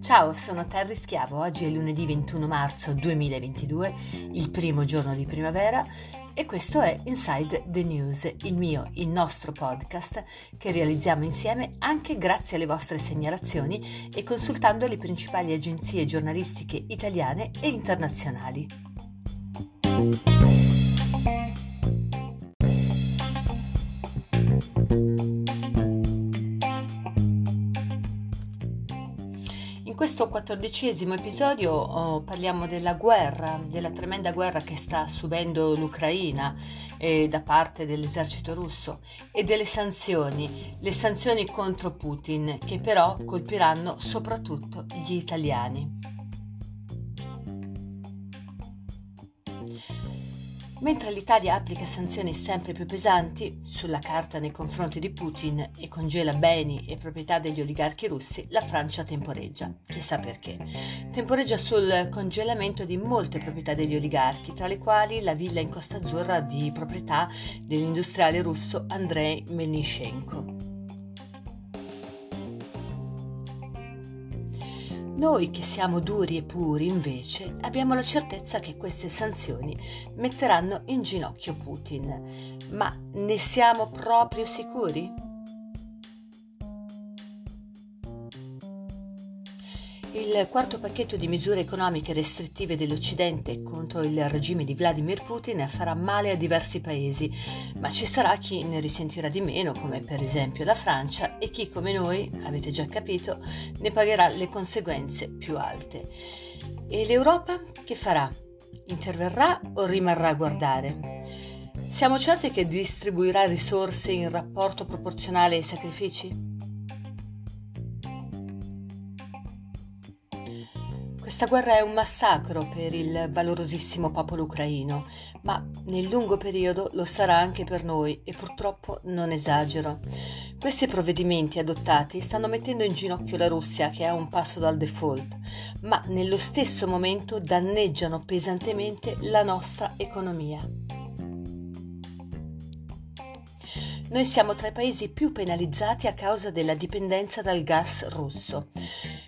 Ciao, sono Terry Schiavo. Oggi è lunedì 21 marzo 2022, il primo giorno di primavera e questo è Inside the News, il mio, il nostro podcast che realizziamo insieme anche grazie alle vostre segnalazioni e consultando le principali agenzie giornalistiche italiane e internazionali. In questo quattordicesimo episodio oh, parliamo della guerra, della tremenda guerra che sta subendo l'Ucraina eh, da parte dell'esercito russo e delle sanzioni, le sanzioni contro Putin che però colpiranno soprattutto gli italiani. Mentre l'Italia applica sanzioni sempre più pesanti sulla carta nei confronti di Putin e congela beni e proprietà degli oligarchi russi, la Francia temporeggia. Chissà perché. Temporeggia sul congelamento di molte proprietà degli oligarchi, tra le quali la villa in Costa Azzurra di proprietà dell'industriale russo Andrei Melnishenko. Noi che siamo duri e puri, invece, abbiamo la certezza che queste sanzioni metteranno in ginocchio Putin. Ma ne siamo proprio sicuri? Il quarto pacchetto di misure economiche restrittive dell'Occidente contro il regime di Vladimir Putin farà male a diversi paesi, ma ci sarà chi ne risentirà di meno, come per esempio la Francia, e chi come noi, avete già capito, ne pagherà le conseguenze più alte. E l'Europa che farà? Interverrà o rimarrà a guardare? Siamo certi che distribuirà risorse in rapporto proporzionale ai sacrifici? Questa guerra è un massacro per il valorosissimo popolo ucraino, ma nel lungo periodo lo sarà anche per noi e purtroppo non esagero. Questi provvedimenti adottati stanno mettendo in ginocchio la Russia che è a un passo dal default, ma nello stesso momento danneggiano pesantemente la nostra economia. Noi siamo tra i paesi più penalizzati a causa della dipendenza dal gas russo.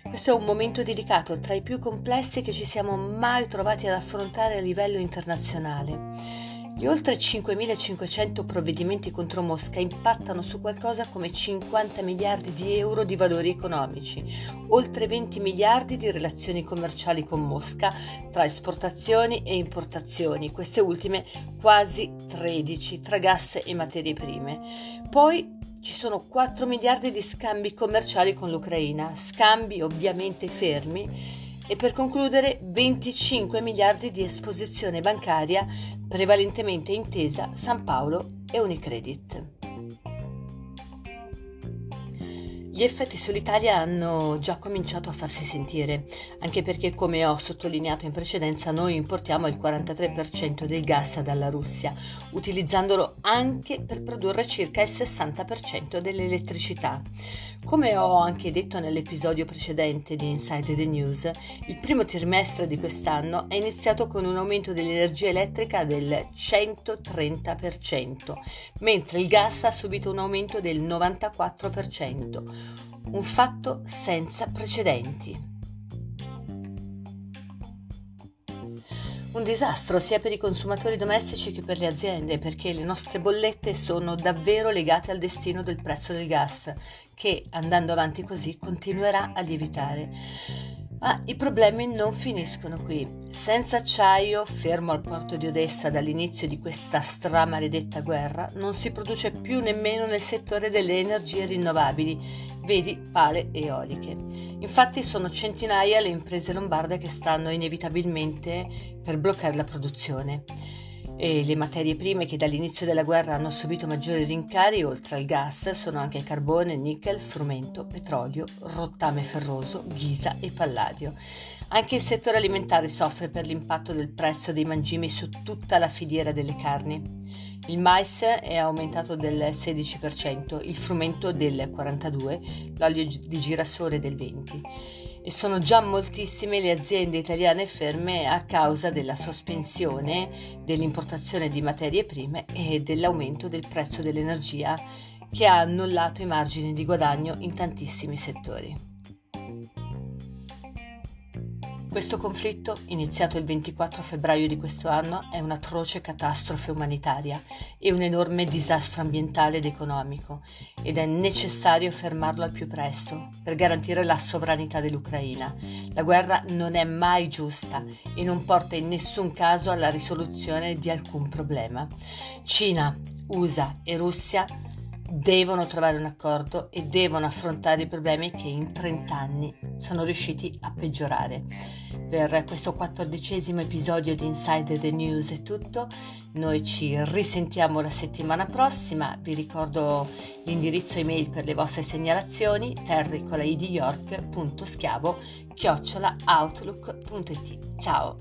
Questo è un momento delicato, tra i più complessi che ci siamo mai trovati ad affrontare a livello internazionale. Gli oltre 5.500 provvedimenti contro Mosca impattano su qualcosa come 50 miliardi di euro di valori economici, oltre 20 miliardi di relazioni commerciali con Mosca tra esportazioni e importazioni, queste ultime quasi 13 tra gas e materie prime. Poi ci sono 4 miliardi di scambi commerciali con l'Ucraina, scambi ovviamente fermi, e per concludere 25 miliardi di esposizione bancaria prevalentemente intesa San Paolo e Unicredit. Gli effetti sull'Italia hanno già cominciato a farsi sentire, anche perché, come ho sottolineato in precedenza, noi importiamo il 43% del gas dalla Russia, utilizzandolo anche per produrre circa il 60% dell'elettricità. Come ho anche detto nell'episodio precedente di Inside the News, il primo trimestre di quest'anno è iniziato con un aumento dell'energia elettrica del 130%, mentre il gas ha subito un aumento del 94% un fatto senza precedenti. Un disastro sia per i consumatori domestici che per le aziende, perché le nostre bollette sono davvero legate al destino del prezzo del gas, che andando avanti così continuerà a lievitare. Ma i problemi non finiscono qui. Senza acciaio, fermo al porto di Odessa dall'inizio di questa stramaledetta guerra, non si produce più nemmeno nel settore delle energie rinnovabili, vedi pale eoliche. Infatti sono centinaia le imprese lombarde che stanno inevitabilmente per bloccare la produzione e le materie prime che dall'inizio della guerra hanno subito maggiori rincari oltre al gas sono anche carbone, nickel, frumento, petrolio, rottame ferroso, ghisa e palladio. Anche il settore alimentare soffre per l'impatto del prezzo dei mangimi su tutta la filiera delle carni. Il mais è aumentato del 16%, il frumento del 42%, l'olio di girasole del 20% e sono già moltissime le aziende italiane ferme a causa della sospensione dell'importazione di materie prime e dell'aumento del prezzo dell'energia che ha annullato i margini di guadagno in tantissimi settori. Questo conflitto, iniziato il 24 febbraio di questo anno, è un'atroce catastrofe umanitaria e un enorme disastro ambientale ed economico ed è necessario fermarlo al più presto per garantire la sovranità dell'Ucraina. La guerra non è mai giusta e non porta in nessun caso alla risoluzione di alcun problema. Cina, USA e Russia devono trovare un accordo e devono affrontare i problemi che in 30 anni sono riusciti a peggiorare. Per questo quattordicesimo episodio di Inside the News è tutto, noi ci risentiamo la settimana prossima, vi ricordo l'indirizzo email per le vostre segnalazioni terricolaidyork.schiavo chiocciolaoutlook.it. Ciao!